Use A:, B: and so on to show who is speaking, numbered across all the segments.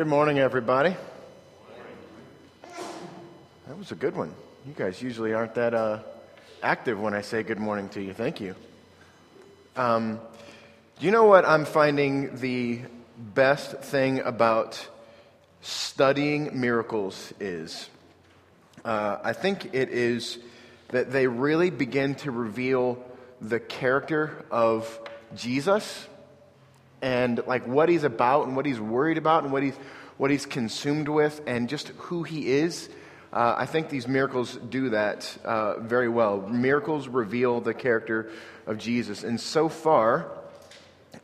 A: Good morning, everybody. That was a good one. You guys usually aren't that uh, active when I say good morning to you. Thank you. Um, you know what I'm finding the best thing about studying miracles is? Uh, I think it is that they really begin to reveal the character of Jesus and like what he's about and what he's worried about and what he's what he's consumed with and just who he is. Uh, I think these miracles do that uh, very well. Miracles reveal the character of Jesus, and so far,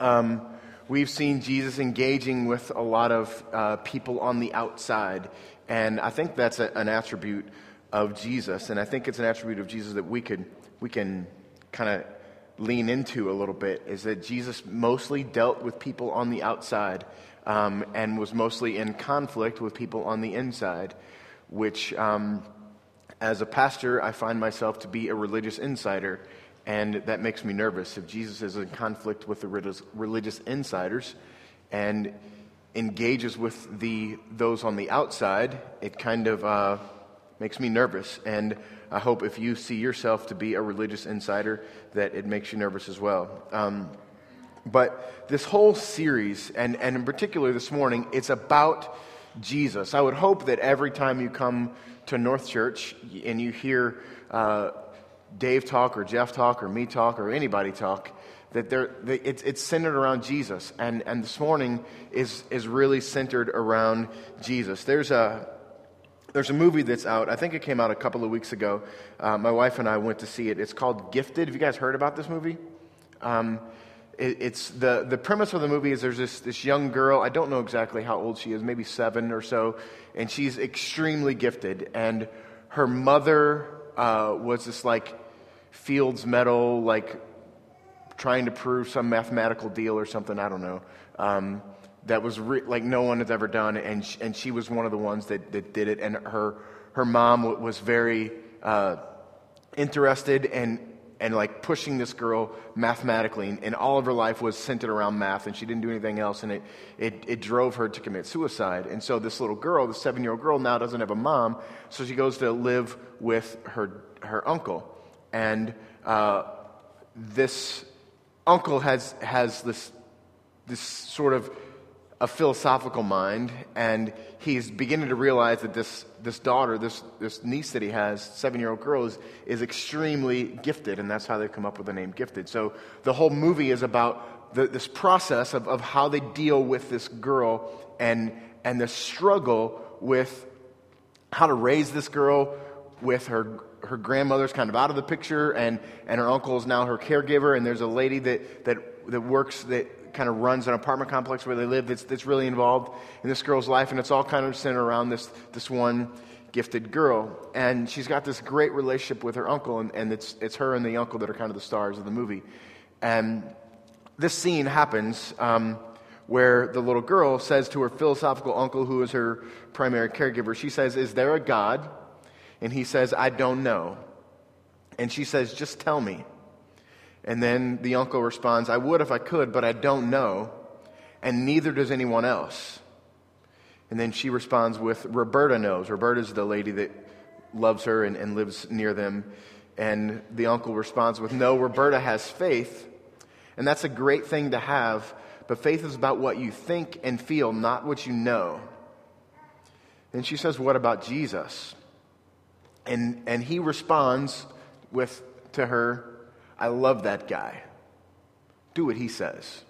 A: um, we've seen Jesus engaging with a lot of uh, people on the outside, and I think that's a, an attribute of Jesus, and I think it's an attribute of Jesus that we could we can kind of lean into a little bit is that Jesus mostly dealt with people on the outside um, and was mostly in conflict with people on the inside, which, um, as a pastor, I find myself to be a religious insider, and that makes me nervous. If Jesus is in conflict with the religious insiders and engages with the those on the outside, it kind of uh, makes me nervous. And I hope if you see yourself to be a religious insider, that it makes you nervous as well. Um, but this whole series, and, and in particular this morning, it's about Jesus. I would hope that every time you come to North Church and you hear uh, Dave talk or Jeff talk or me talk or anybody talk, that they're, they, it's, it's centered around Jesus. And, and this morning is, is really centered around Jesus. There's a, there's a movie that's out. I think it came out a couple of weeks ago. Uh, my wife and I went to see it. It's called Gifted. Have you guys heard about this movie? Um, it, it's the, the premise of the movie is there's this, this young girl. I don't know exactly how old she is, maybe seven or so, and she's extremely gifted. And her mother uh, was this like Fields Medal, like trying to prove some mathematical deal or something. I don't know. Um, that was re- like no one has ever done, and she, and she was one of the ones that, that did it. And her her mom was very uh, interested and and like pushing this girl mathematically, and, and, all of her life was centered around math, and she didn't do anything else, and it, it it drove her to commit suicide. And so this little girl, the seven year old girl, now doesn't have a mom, so she goes to live with her her uncle, and uh, this uncle has has this this sort of a philosophical mind, and he's beginning to realize that this, this daughter, this, this niece that he has, seven year old girl, is, is extremely gifted, and that's how they've come up with the name Gifted. So the whole movie is about the, this process of, of how they deal with this girl and, and the struggle with how to raise this girl with her her grandmother's kind of out of the picture and, and her uncle is now her caregiver and there's a lady that, that, that works that kind of runs an apartment complex where they live that's, that's really involved in this girl's life, and it's all kind of centered around this, this one gifted girl. And she's got this great relationship with her uncle, and, and it's, it's her and the uncle that are kind of the stars of the movie. And this scene happens um, where the little girl says to her philosophical uncle, who is her primary caregiver, she says, Is there a God? And he says, I don't know. And she says, Just tell me. And then the uncle responds, I would if I could, but I don't know, and neither does anyone else. And then she responds with, Roberta knows. Roberta's the lady that loves her and, and lives near them. And the uncle responds with, No, Roberta has faith. And that's a great thing to have, but faith is about what you think and feel, not what you know. And she says, What about Jesus? And, and he responds with to her, I love that guy. Do what he says.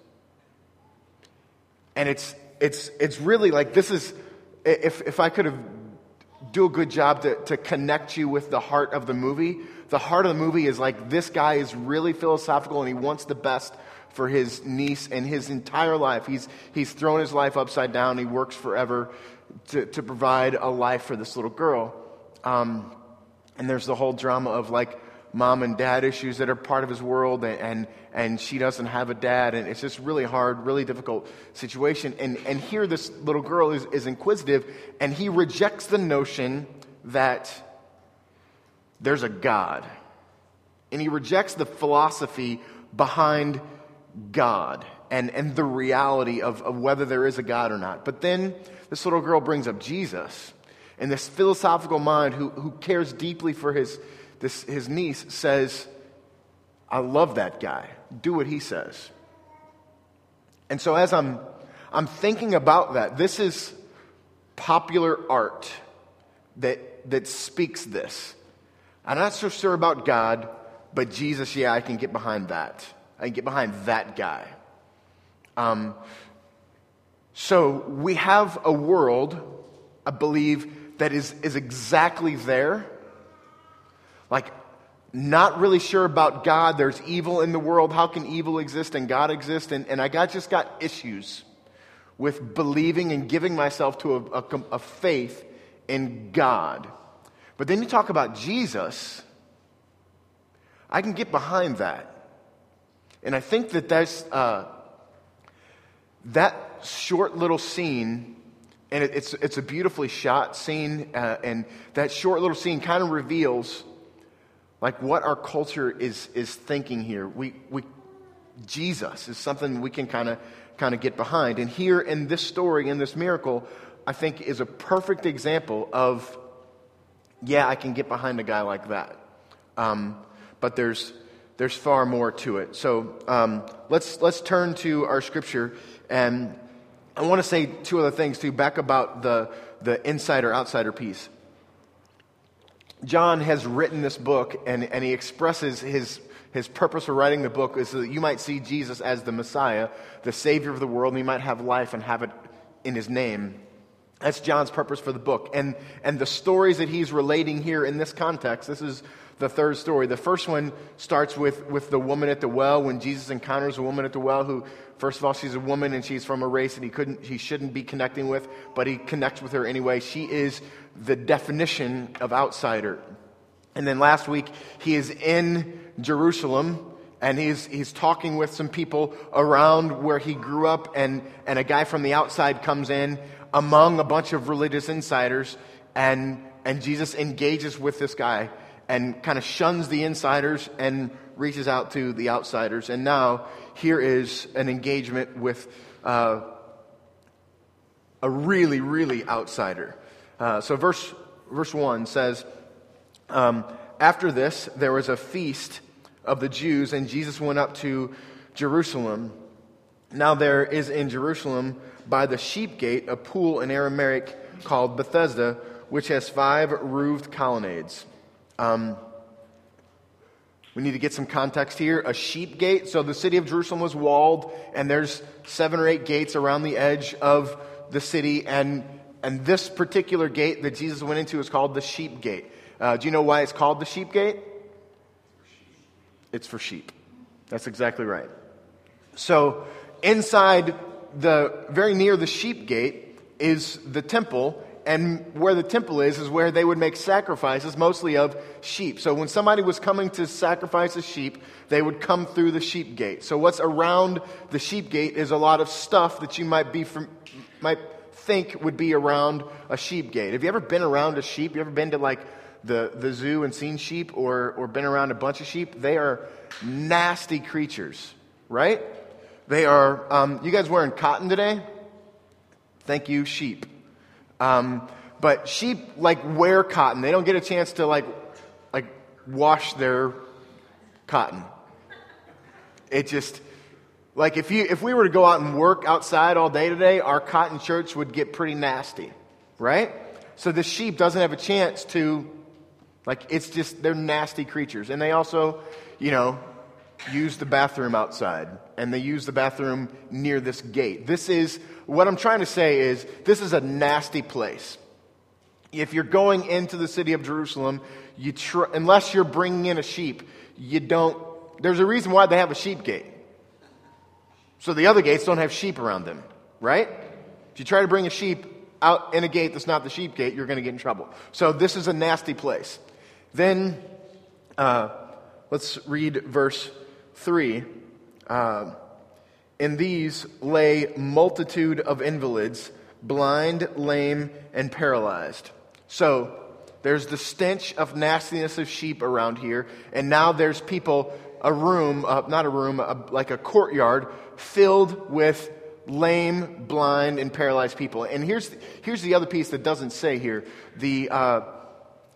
A: And it's, it's, it's really like this is, if, if I could have do a good job to, to connect you with the heart of the movie, the heart of the movie is like this guy is really philosophical and he wants the best for his niece and his entire life. He's, he's thrown his life upside down. He works forever to, to provide a life for this little girl. Um, and there's the whole drama of like, mom and dad issues that are part of his world, and, and, and she doesn't have a dad, and it's just really hard, really difficult situation. And, and here, this little girl is, is inquisitive, and he rejects the notion that there's a God. And he rejects the philosophy behind God. and, and the reality of, of whether there is a God or not. But then this little girl brings up Jesus. And this philosophical mind who, who cares deeply for his, this, his niece says, I love that guy. Do what he says. And so as I'm, I'm thinking about that, this is popular art that, that speaks this. I'm not so sure about God, but Jesus, yeah, I can get behind that. I can get behind that guy. Um, so we have a world, I believe, that is, is exactly there. Like, not really sure about God. There's evil in the world. How can evil exist and God exist? And, and I got, just got issues with believing and giving myself to a, a, a faith in God. But then you talk about Jesus, I can get behind that. And I think that that's, uh, that short little scene, and it, it's, it's a beautifully shot scene, uh, and that short little scene kind of reveals like what our culture is, is thinking here. We, we, Jesus is something we can kind of kind of get behind. And here in this story, in this miracle, I think is a perfect example of, yeah, I can get behind a guy like that. Um, but there's, there's far more to it. So um, let's, let's turn to our scripture. And I want to say two other things too, back about the, the insider outsider piece. John has written this book and, and he expresses his, his purpose for writing the book is so that you might see Jesus as the Messiah, the Savior of the world, and you might have life and have it in his name. That's John's purpose for the book. And, and the stories that he's relating here in this context, this is the third story. The first one starts with, with the woman at the well when Jesus encounters a woman at the well who, first of all, she's a woman and she's from a race that he, couldn't, he shouldn't be connecting with, but he connects with her anyway. She is the definition of outsider. And then last week, he is in Jerusalem and he's, he's talking with some people around where he grew up, and, and a guy from the outside comes in among a bunch of religious insiders, and, and Jesus engages with this guy and kind of shuns the insiders and reaches out to the outsiders. And now, here is an engagement with uh, a really, really outsider. Uh, so, verse, verse 1 says, um, After this, there was a feast of the Jews, and Jesus went up to Jerusalem. Now, there is in Jerusalem by the sheep gate a pool in Aramaic called Bethesda, which has five roofed colonnades. Um, we need to get some context here. A sheep gate. So the city of Jerusalem was walled, and there's seven or eight gates around the edge of the city. And, and this particular gate that Jesus went into is called the sheep gate. Uh, do you know why it's called the sheep gate? It's for sheep. That's exactly right. So inside the very near the sheep gate is the temple and where the temple is, is where they would make sacrifices, mostly of sheep. So when somebody was coming to sacrifice a sheep, they would come through the sheep gate. So what's around the sheep gate is a lot of stuff that you might be from, might think would be around a sheep gate. Have you ever been around a sheep? You ever been to like the, the zoo and seen sheep or, or been around a bunch of sheep? They are nasty creatures, right? They are, um, you guys wearing cotton today? Thank you, sheep. Um, but sheep like wear cotton. They don't get a chance to like like wash their cotton. It just like if you if we were to go out and work outside all day today, our cotton shirts would get pretty nasty, right? So the sheep doesn't have a chance to like it's just they're nasty creatures. And they also, you know, use the bathroom outside and they use the bathroom near this gate. This is what I'm trying to say is this is a nasty place. If you're going into the city of Jerusalem, you tr- unless you're bringing in a sheep, you don't. There's a reason why they have a sheep gate. So the other gates don't have sheep around them, right? If you try to bring a sheep out in a gate that's not the sheep gate, you're going to get in trouble. So this is a nasty place. Then uh, let's read verse 3. Uh, in these lay multitude of invalids, blind, lame, and paralyzed. So there's the stench of nastiness of sheep around here, and now there's people, a room, uh, not a room, a, like a courtyard filled with lame, blind, and paralyzed people. And here's, here's the other piece that doesn't say here. The, uh,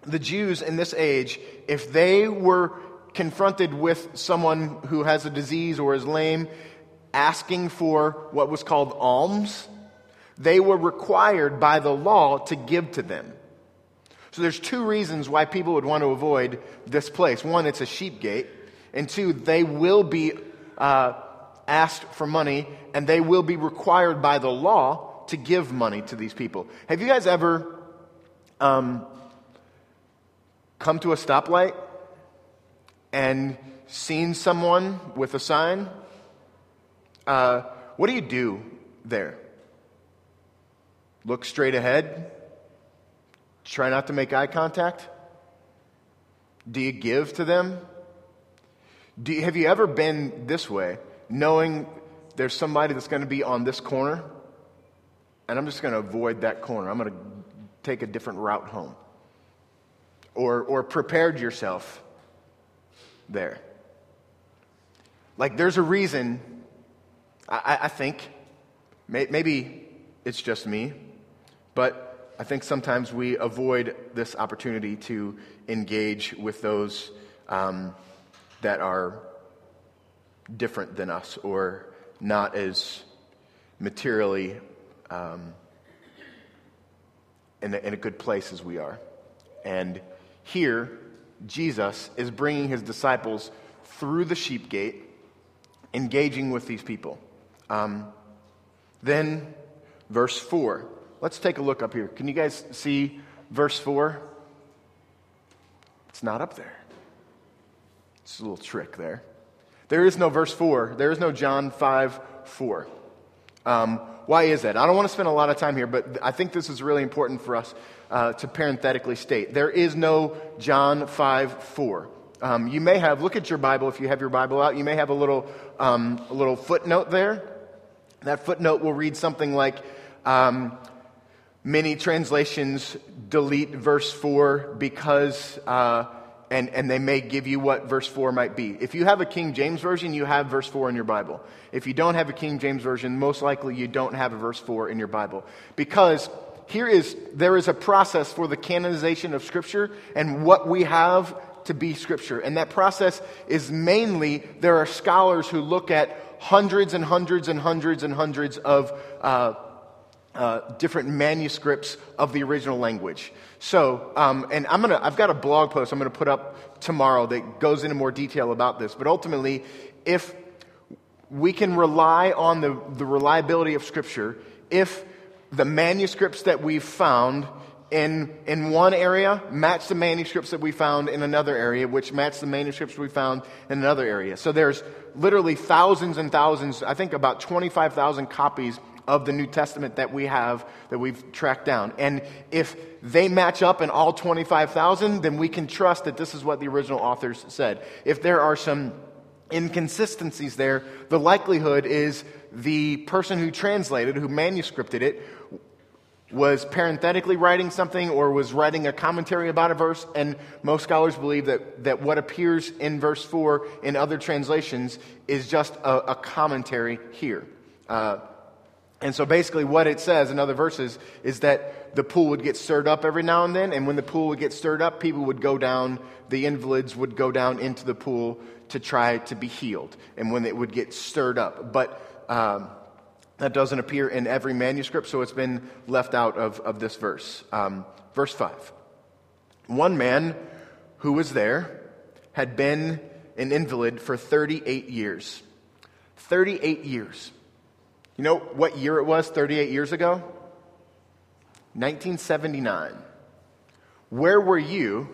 A: the Jews in this age, if they were confronted with someone who has a disease or is lame, asking for what was called alms, they were required by the law to give to them. So there's two reasons why people would want to avoid this place. One, it's a sheep gate, and two, they will be uh, asked for money, and they will be required by the law to give money to these people. Have you guys ever um, come to a stoplight and seen someone with a sign? Uh, what do you do there? Look straight ahead? Try not to make eye contact? Do you give to them? Do you, have you ever been this way, knowing there's somebody that's going to be on this corner, and I'm just going to avoid that corner? I'm going to take a different route home. Or, or prepared yourself there. Like, there's a reason, I, I think, may, maybe it's just me, but I think sometimes we avoid this opportunity to engage with those um, that are different than us or not as materially um, in, a, in a good place as we are. And here, Jesus is bringing his disciples through the sheep gate, engaging with these people. Um, then, verse 4. Let's take a look up here. Can you guys see verse 4? It's not up there. It's a little trick there. There is no verse 4. There is no John 5 4. Um, why is that? I don't want to spend a lot of time here, but I think this is really important for us uh, to parenthetically state. There is no John 5 4. Um, you may have, look at your Bible if you have your Bible out, you may have a little, um, a little footnote there. That footnote will read something like, um, Many translations delete verse 4 because, uh, and, and they may give you what verse 4 might be. If you have a King James Version, you have verse 4 in your Bible. If you don't have a King James Version, most likely you don't have a verse 4 in your Bible. Because here is, there is a process for the canonization of Scripture and what we have to be Scripture. And that process is mainly there are scholars who look at hundreds and hundreds and hundreds and hundreds of uh, uh, different manuscripts of the original language. So, um, and I'm gonna, I've got a blog post I'm gonna put up tomorrow that goes into more detail about this. But ultimately, if we can rely on the, the reliability of Scripture, if the manuscripts that we've found in, in one area match the manuscripts that we found in another area, which match the manuscripts we found in another area. So there's literally thousands and thousands, I think about 25,000 copies of the New Testament that we have, that we've tracked down. And if they match up in all 25,000, then we can trust that this is what the original authors said. If there are some inconsistencies there, the likelihood is the person who translated, who manuscripted it, was parenthetically writing something or was writing a commentary about a verse, and most scholars believe that, that what appears in verse 4 in other translations is just a, a commentary here. Uh, and so basically, what it says in other verses is that the pool would get stirred up every now and then. And when the pool would get stirred up, people would go down, the invalids would go down into the pool to try to be healed. And when it would get stirred up. But um, that doesn't appear in every manuscript, so it's been left out of, of this verse. Um, verse 5. One man who was there had been an invalid for 38 years. 38 years. You know what year it was 38 years ago? 1979. Where were you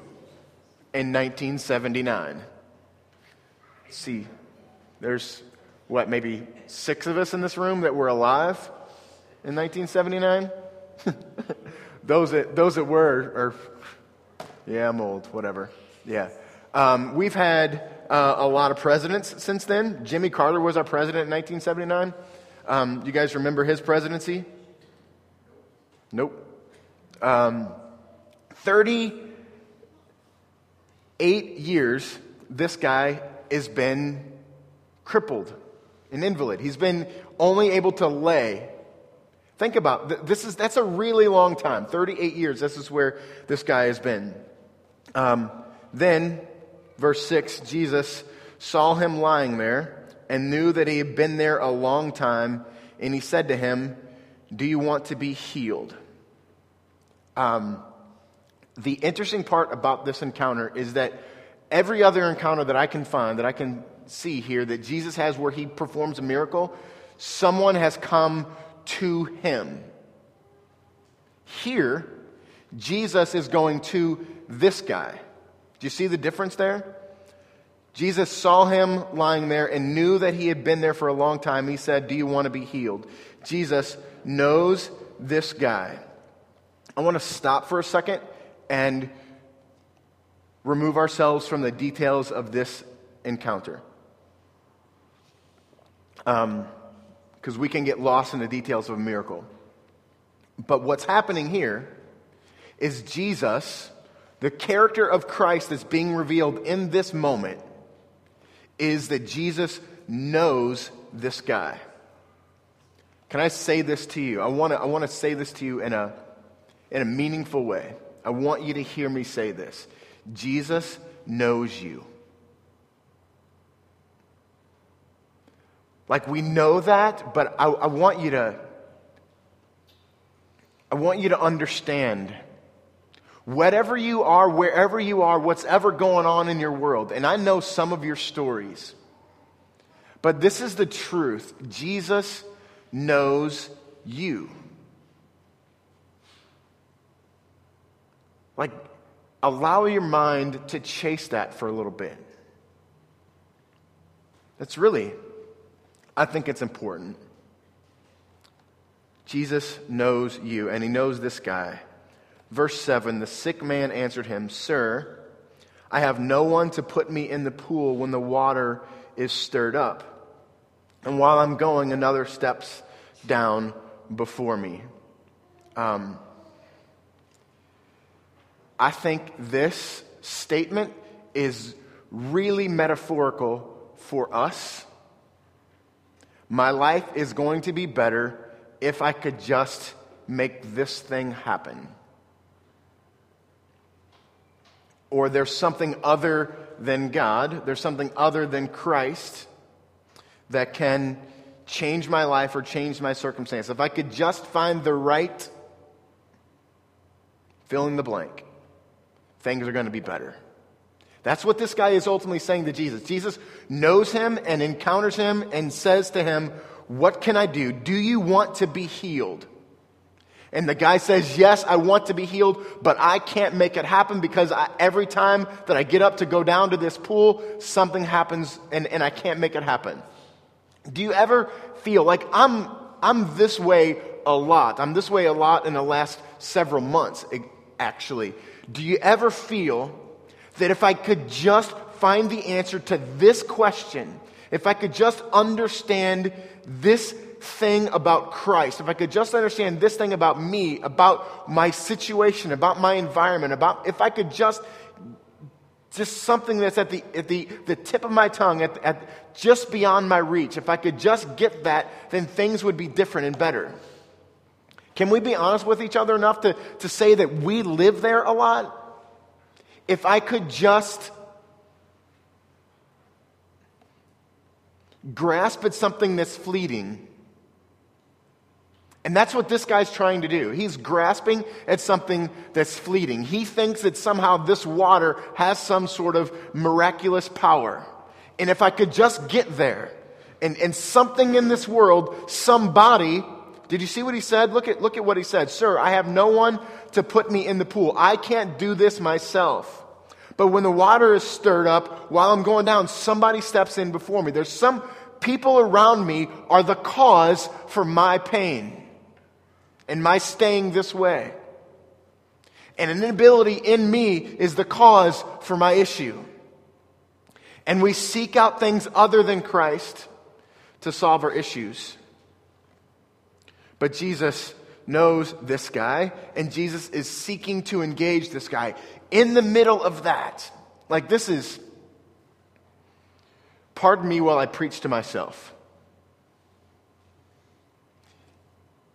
A: in 1979? See, there's what, maybe six of us in this room that were alive in 1979? those, that, those that were are, yeah, I'm old, whatever. Yeah. Um, we've had uh, a lot of presidents since then. Jimmy Carter was our president in 1979. Um, you guys remember his presidency? Nope. Um, 38 years, this guy has been crippled. An invalid. He's been only able to lay. Think about this is that's a really long time 38 years. This is where this guy has been. Um, then, verse 6 Jesus saw him lying there and knew that he had been there a long time, and he said to him, Do you want to be healed? Um, the interesting part about this encounter is that every other encounter that I can find, that I can see here, that Jesus has where he performs a miracle, someone has come to him. Here, Jesus is going to this guy. Do you see the difference there? Jesus saw him lying there and knew that he had been there for a long time. He said, Do you want to be healed? Jesus knows this guy. I want to stop for a second and remove ourselves from the details of this encounter. Because um, we can get lost in the details of a miracle. But what's happening here is Jesus, the character of Christ that's being revealed in this moment, is that Jesus knows this guy. Can I say this to you? I want to I want to say this to you in a, in a meaningful way. I want you to hear me say this. Jesus knows you. Like we know that, but I, I want you to I want you to understand whatever you are, wherever you are, what's ever going on in your world, and I know some of your stories, but this is the truth. Jesus knows you. Like, allow your mind to chase that for a little bit. That's really, I think it's important. Jesus knows you, and he knows this guy. Verse 7 The sick man answered him, Sir, I have no one to put me in the pool when the water is stirred up. And while I'm going, another steps down before me. Um, I think this statement is really metaphorical for us. My life is going to be better if I could just make this thing happen. Or there's something other than God, there's something other than Christ that can change my life or change my circumstance. If I could just find the right fill in the blank, things are going to be better. That's what this guy is ultimately saying to Jesus. Jesus knows him and encounters him and says to him, What can I do? Do you want to be healed? And the guy says, Yes, I want to be healed, but I can't make it happen because I, every time that I get up to go down to this pool, something happens and, and I can't make it happen. Do you ever feel like I'm, I'm this way a lot? I'm this way a lot in the last several months, actually. Do you ever feel that if I could just find the answer to this question, if I could just understand this thing about Christ, if I could just understand this thing about me, about my situation, about my environment, about if I could just just something that's at the, at the, the tip of my tongue, at, at just beyond my reach. If I could just get that, then things would be different and better. Can we be honest with each other enough to, to say that we live there a lot? If I could just grasp at something that's fleeting, and that's what this guy's trying to do. He's grasping at something that's fleeting. He thinks that somehow this water has some sort of miraculous power. And if I could just get there, and, and something in this world, somebody, did you see what he said? Look at, look at what he said. Sir, I have no one to put me in the pool. I can't do this myself. But when the water is stirred up, while I'm going down, somebody steps in before me. There's some people around me are the cause for my pain and my staying this way. And an inability in me is the cause for my issue. And we seek out things other than Christ to solve our issues. But Jesus knows this guy, and Jesus is seeking to engage this guy. In the middle of that, like this is, pardon me while I preach to myself.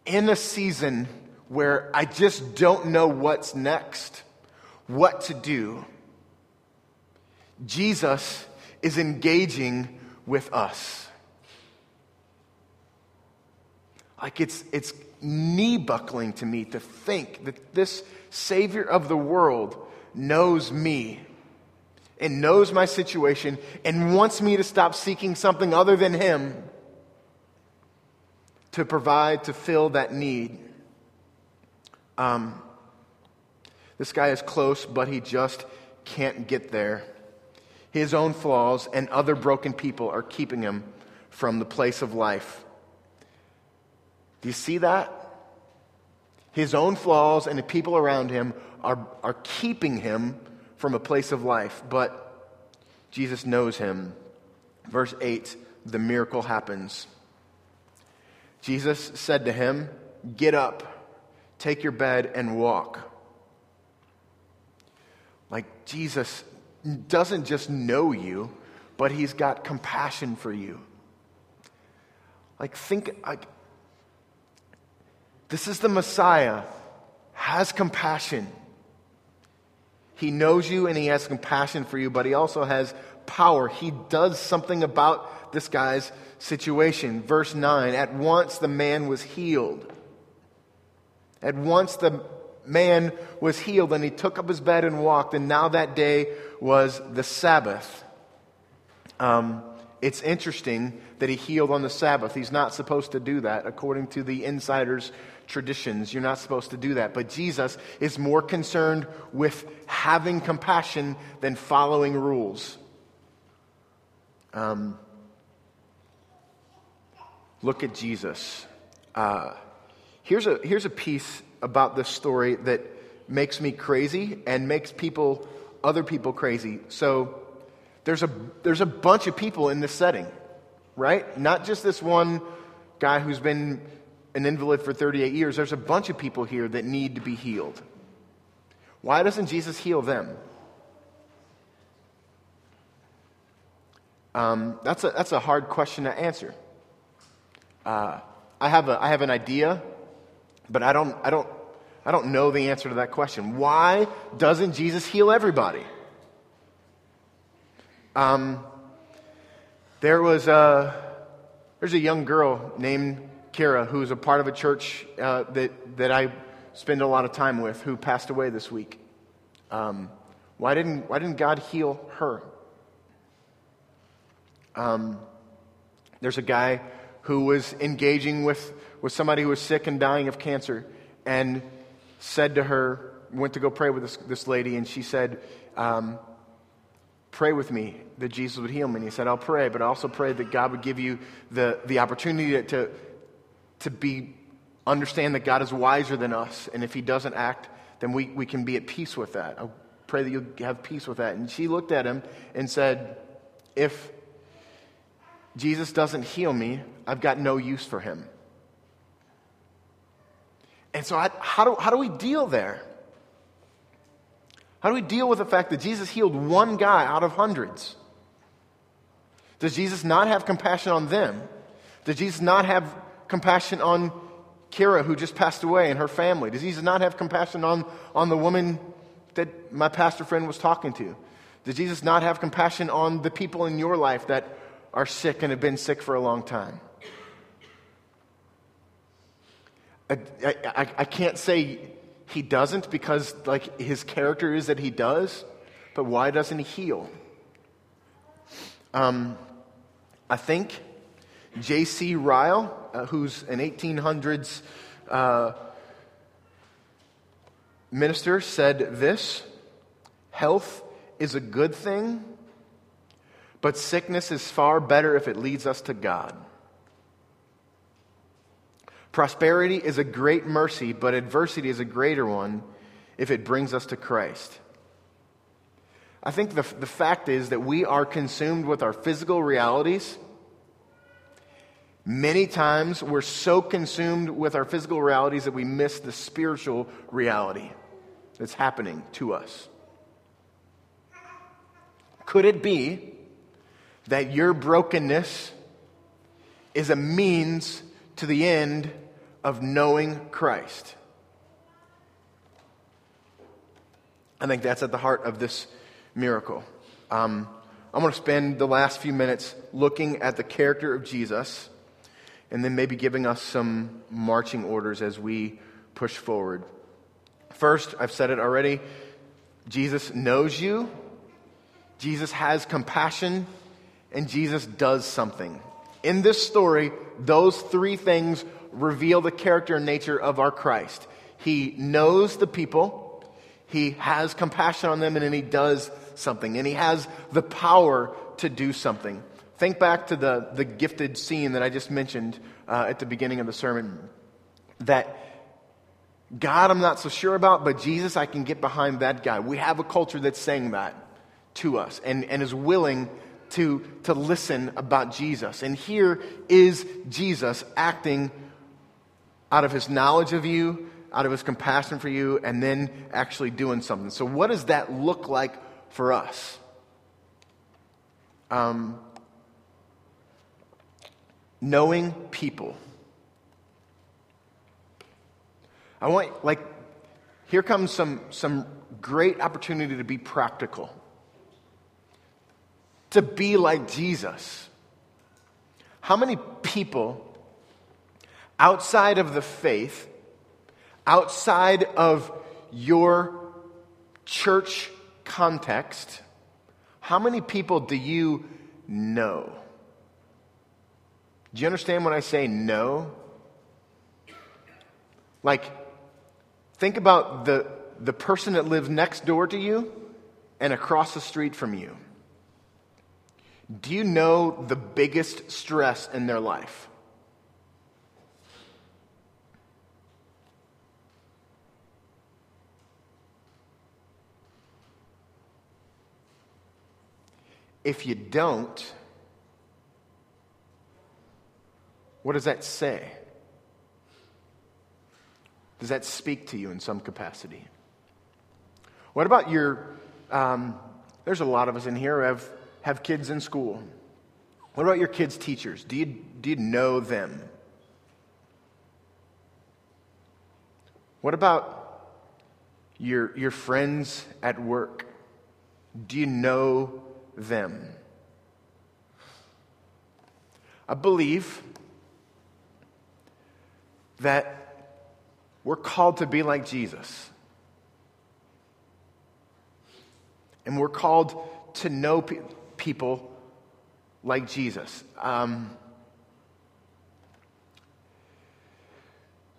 A: In a season where I just don't know what's next, what to do, Jesus is engaging with us. Like it's, it's knee buckling to me to think that this Savior of the world knows me and knows my situation and wants me to stop seeking something other than Him to provide, to fill that need. Um, this guy is close, but he just can't get there. His own flaws and other broken people are keeping him from the place of life. Do you see that? His own flaws and the people around him are, are keeping him from a place of life, but Jesus knows him. Verse 8 the miracle happens. Jesus said to him, Get up, take your bed, and walk. Like Jesus doesn't just know you, but he's got compassion for you. Like, think, like, this is the Messiah, has compassion. He knows you and he has compassion for you, but he also has power. He does something about this guy's situation. Verse 9 At once the man was healed. At once the man was healed, and he took up his bed and walked, and now that day was the Sabbath. Um, it's interesting that he healed on the Sabbath. He's not supposed to do that, according to the insiders' traditions. You're not supposed to do that. But Jesus is more concerned with having compassion than following rules. Um, look at Jesus. Uh, here's, a, here's a piece about this story that makes me crazy and makes people, other people crazy. So there's a, there's a bunch of people in this setting, right? Not just this one guy who's been an invalid for 38 years. There's a bunch of people here that need to be healed. Why doesn't Jesus heal them? Um, that's, a, that's a hard question to answer. Uh, I, have a, I have an idea, but I don't, I, don't, I don't know the answer to that question. Why doesn't Jesus heal everybody? Um, there was a, there's a young girl named Kara who's a part of a church uh, that, that I spend a lot of time with who passed away this week. Um, why, didn't, why didn't God heal her? Um, there's a guy who was engaging with, with somebody who was sick and dying of cancer and said to her, went to go pray with this, this lady, and she said, um, Pray with me that Jesus would heal me. And he said, I'll pray, but I also pray that God would give you the, the opportunity to, to, to be, understand that God is wiser than us. And if he doesn't act, then we, we can be at peace with that. I pray that you'll have peace with that. And she looked at him and said, If Jesus doesn't heal me, I've got no use for him. And so, I, how, do, how do we deal there? How do we deal with the fact that Jesus healed one guy out of hundreds? Does Jesus not have compassion on them? Does Jesus not have compassion on Kira, who just passed away, and her family? Does Jesus not have compassion on, on the woman that my pastor friend was talking to? Does Jesus not have compassion on the people in your life that are sick and have been sick for a long time. I, I, I, can't say he doesn't because like his character is that he does, but why doesn't he heal? Um, I think J.C. Ryle, uh, who's an 1800s uh, minister, said this Health is a good thing but sickness is far better if it leads us to God. Prosperity is a great mercy, but adversity is a greater one if it brings us to Christ. I think the, the fact is that we are consumed with our physical realities. Many times we're so consumed with our physical realities that we miss the spiritual reality that's happening to us. Could it be that your brokenness is a means to the end of knowing Christ. I think that's at the heart of this miracle. Um, I'm going to spend the last few minutes looking at the character of Jesus and then maybe giving us some marching orders as we push forward. First, I've said it already Jesus knows you, Jesus has compassion, and Jesus does something. In this story, those three things reveal the character and nature of our Christ. He knows the people, he has compassion on them, and then he does something. And he has the power to do something. Think back to the, the gifted scene that I just mentioned uh, at the beginning of the sermon. That God, I'm not so sure about, but Jesus, I can get behind that guy. We have a culture that's saying that to us and, and is willing to, to listen about Jesus. And here is Jesus acting out of his knowledge of you, out of his compassion for you, and then actually doing something. So, what does that look like for us? Um, knowing people. I want, like, here comes some, some great opportunity to be practical, to be like Jesus. How many people outside of the faith, outside of your church context, how many people do you know? Do you understand when I say no? Like, think about the, the person that lives next door to you and across the street from you. Do you know the biggest stress in their life? If you don't, what does that say? Does that speak to you in some capacity? What about your, um, there's a lot of us in here who have, have kids in school. What about your kids' teachers? Do you, do you know them? What about your, your friends at work? Do you know them. I believe that we're called to be like Jesus. And we're called to know pe- people like Jesus. Um,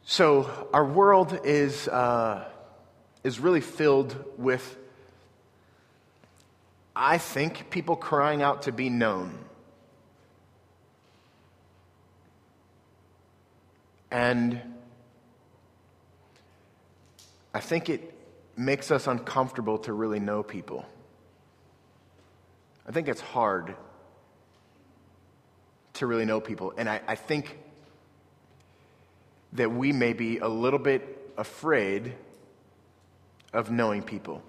A: so, our world is, uh, is really filled with I think people crying out to be known. And I think it makes us uncomfortable to really know people. I think it's hard to really know people. And I, I think that we may be a little bit afraid of knowing people.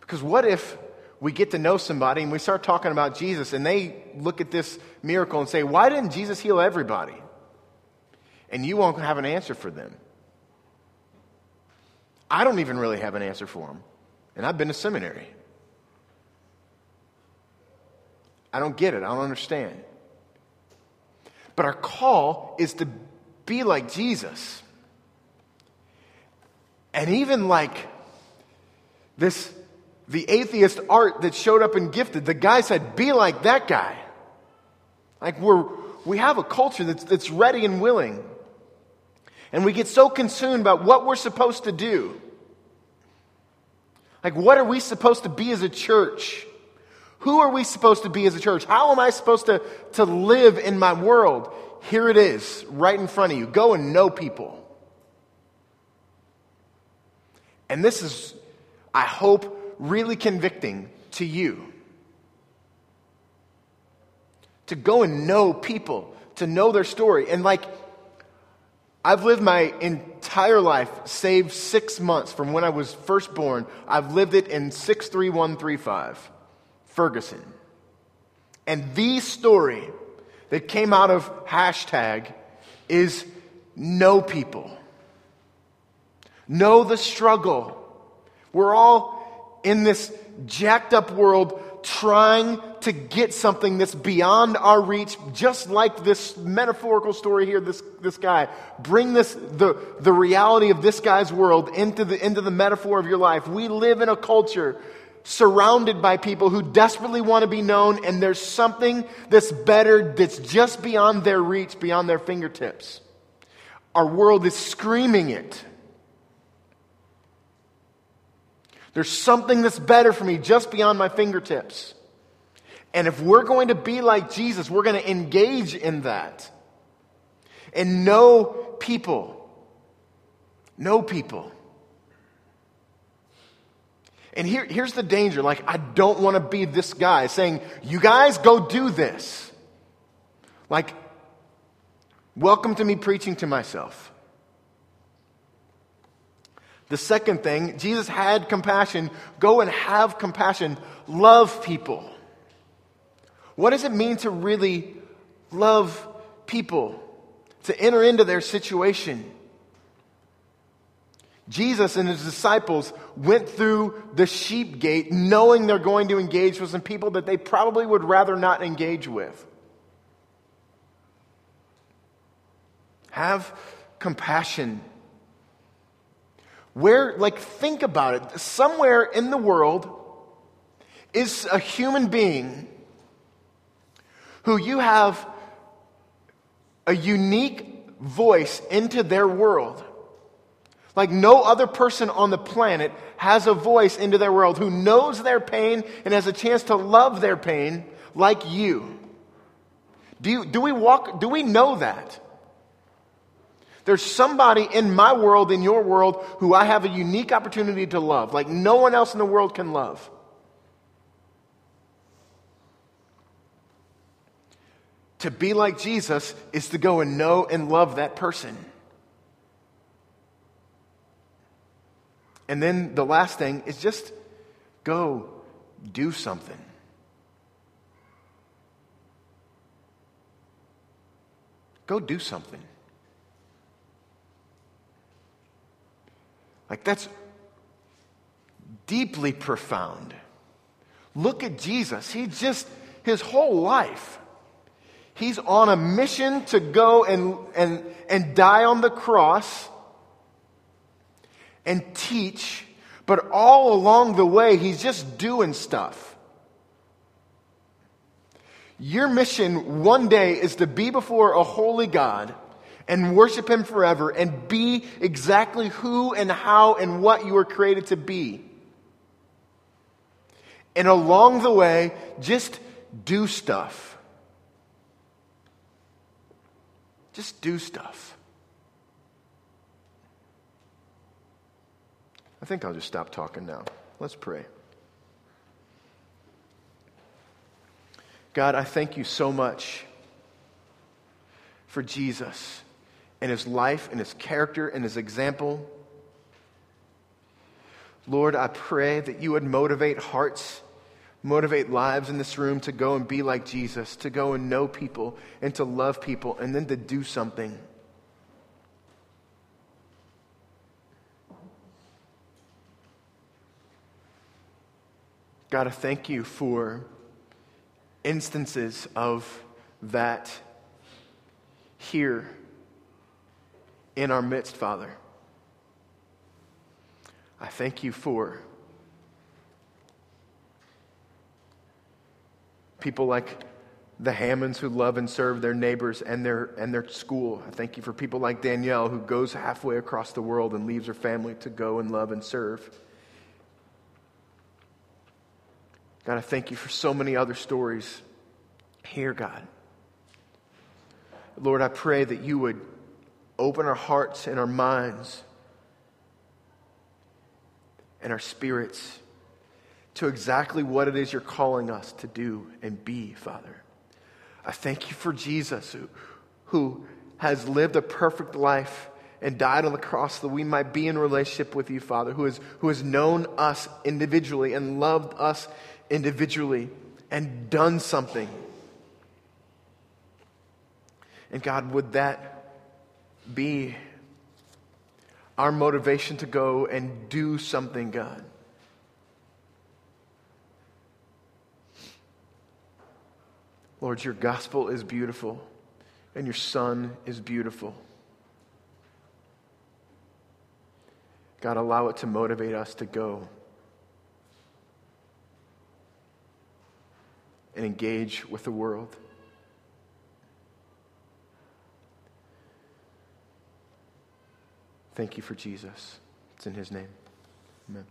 A: Because what if we get to know somebody and we start talking about Jesus and they look at this miracle and say, Why didn't Jesus heal everybody? And you won't have an answer for them. I don't even really have an answer for them. And I've been to seminary. I don't get it. I don't understand. But our call is to be like Jesus. And even like this the atheist art that showed up in Gifted, the guy said, Be like that guy. Like we're, we have a culture that's, that's ready and willing. And we get so consumed about what we're supposed to do. Like, what are we supposed to be as a church? Who are we supposed to be as a church? How am I supposed to, to live in my world? Here it is, right in front of you. Go and know people. And this is, I hope, really convicting to you. To go and know people, to know their story. And like, I've lived my entire life, save six months from when I was first born. I've lived it in 63135, Ferguson. And the story that came out of hashtag is know people, know the struggle. We're all in this jacked up world trying to get something that's beyond our reach, just like this metaphorical story here, this, this guy. Bring this, the, the reality of this guy's world into the, into the metaphor of your life. We live in a culture surrounded by people who desperately want to be known, and there's something that's better that's just beyond their reach, beyond their fingertips. Our world is screaming it. There's something that's better for me just beyond my fingertips. And if we're going to be like Jesus, we're going to engage in that and know people. Know people. And here, here's the danger. Like, I don't want to be this guy saying, you guys go do this. Like, welcome to me preaching to myself. The second thing, Jesus had compassion. Go and have compassion. Love people. What does it mean to really love people? To enter into their situation? Jesus and his disciples went through the sheep gate knowing they're going to engage with some people that they probably would rather not engage with. Have compassion. Where, like, think about it. Somewhere in the world is a human being who you have a unique voice into their world like no other person on the planet has a voice into their world who knows their pain and has a chance to love their pain like you. Do, you, do we walk, do we know that? There's somebody in my world, in your world, who I have a unique opportunity to love, like no one else in the world can love. To be like Jesus is to go and know and love that person. And then the last thing is just go do something. Go do something. Like, that's deeply profound. Look at Jesus. He just, his whole life, he's on a mission to go and, and, and die on the cross and teach, but all along the way, he's just doing stuff. Your mission one day is to be before a holy God and worship him forever and be exactly who and how and what you were created to be. And along the way, just do stuff. Just do stuff. I think I'll just stop talking now. Let's pray. God, I thank you so much for Jesus and his life and his character and his example. Lord, I pray that you would motivate hearts, motivate lives in this room to go and be like Jesus, to go and know people and to love people, and then to do something. God, I thank you for instances of that here in our midst, Father. I thank you for people like the Hammonds who love and serve their neighbors and their, and their school. I thank you for people like Danielle who goes halfway across the world and leaves her family to go and love and serve. God, I thank you for so many other stories here, God. Lord, I pray that you would open our hearts and our minds and our spirits to exactly what it is you're calling us to do and be, Father. I thank you for Jesus who, who has lived a perfect life and died on the cross that we might be in relationship with you, Father, who has, who has known us individually and loved us individually and done something. And God, would that be our motivation to go and do something, God. Lord, your gospel is beautiful and your son is beautiful. God, allow it to motivate us to go and engage with the world. Thank you for Jesus. It's in his name. Amen.